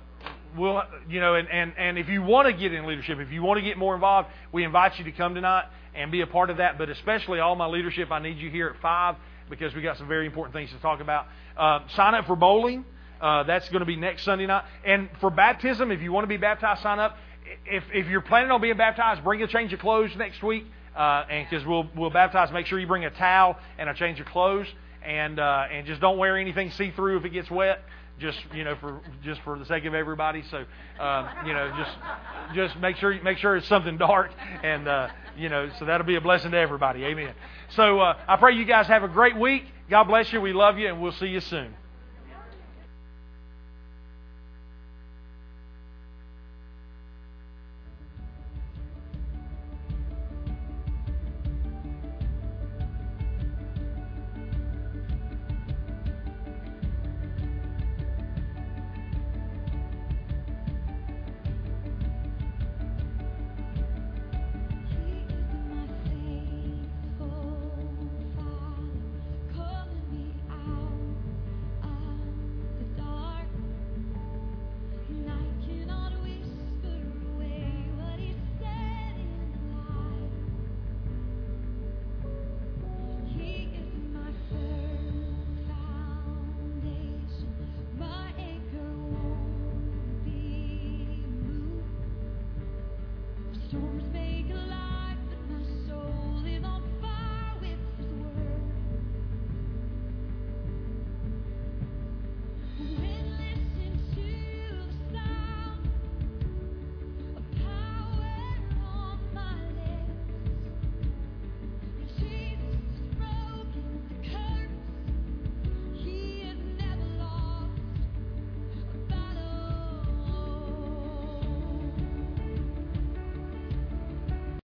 Speaker 1: we'll, you know, and, and, and if you want to get in leadership, if you want to get more involved, we invite you to come tonight and be a part of that. But especially all my leadership, I need you here at 5 because we got some very important things to talk about. Uh, sign up for bowling. Uh, that's going to be next Sunday night. And for baptism, if you want to be baptized, sign up. If, if you're planning on being baptized, bring a change of clothes next week, uh, and because we'll we'll baptize. Make sure you bring a towel and a change of clothes, and uh, and just don't wear anything see through if it gets wet. Just you know, for just for the sake of everybody. So um, you know, just just make sure make sure it's something dark, and uh, you know, so that'll be a blessing to everybody. Amen. So uh, I pray you guys have a great week. God bless you. We love you, and we'll see you soon.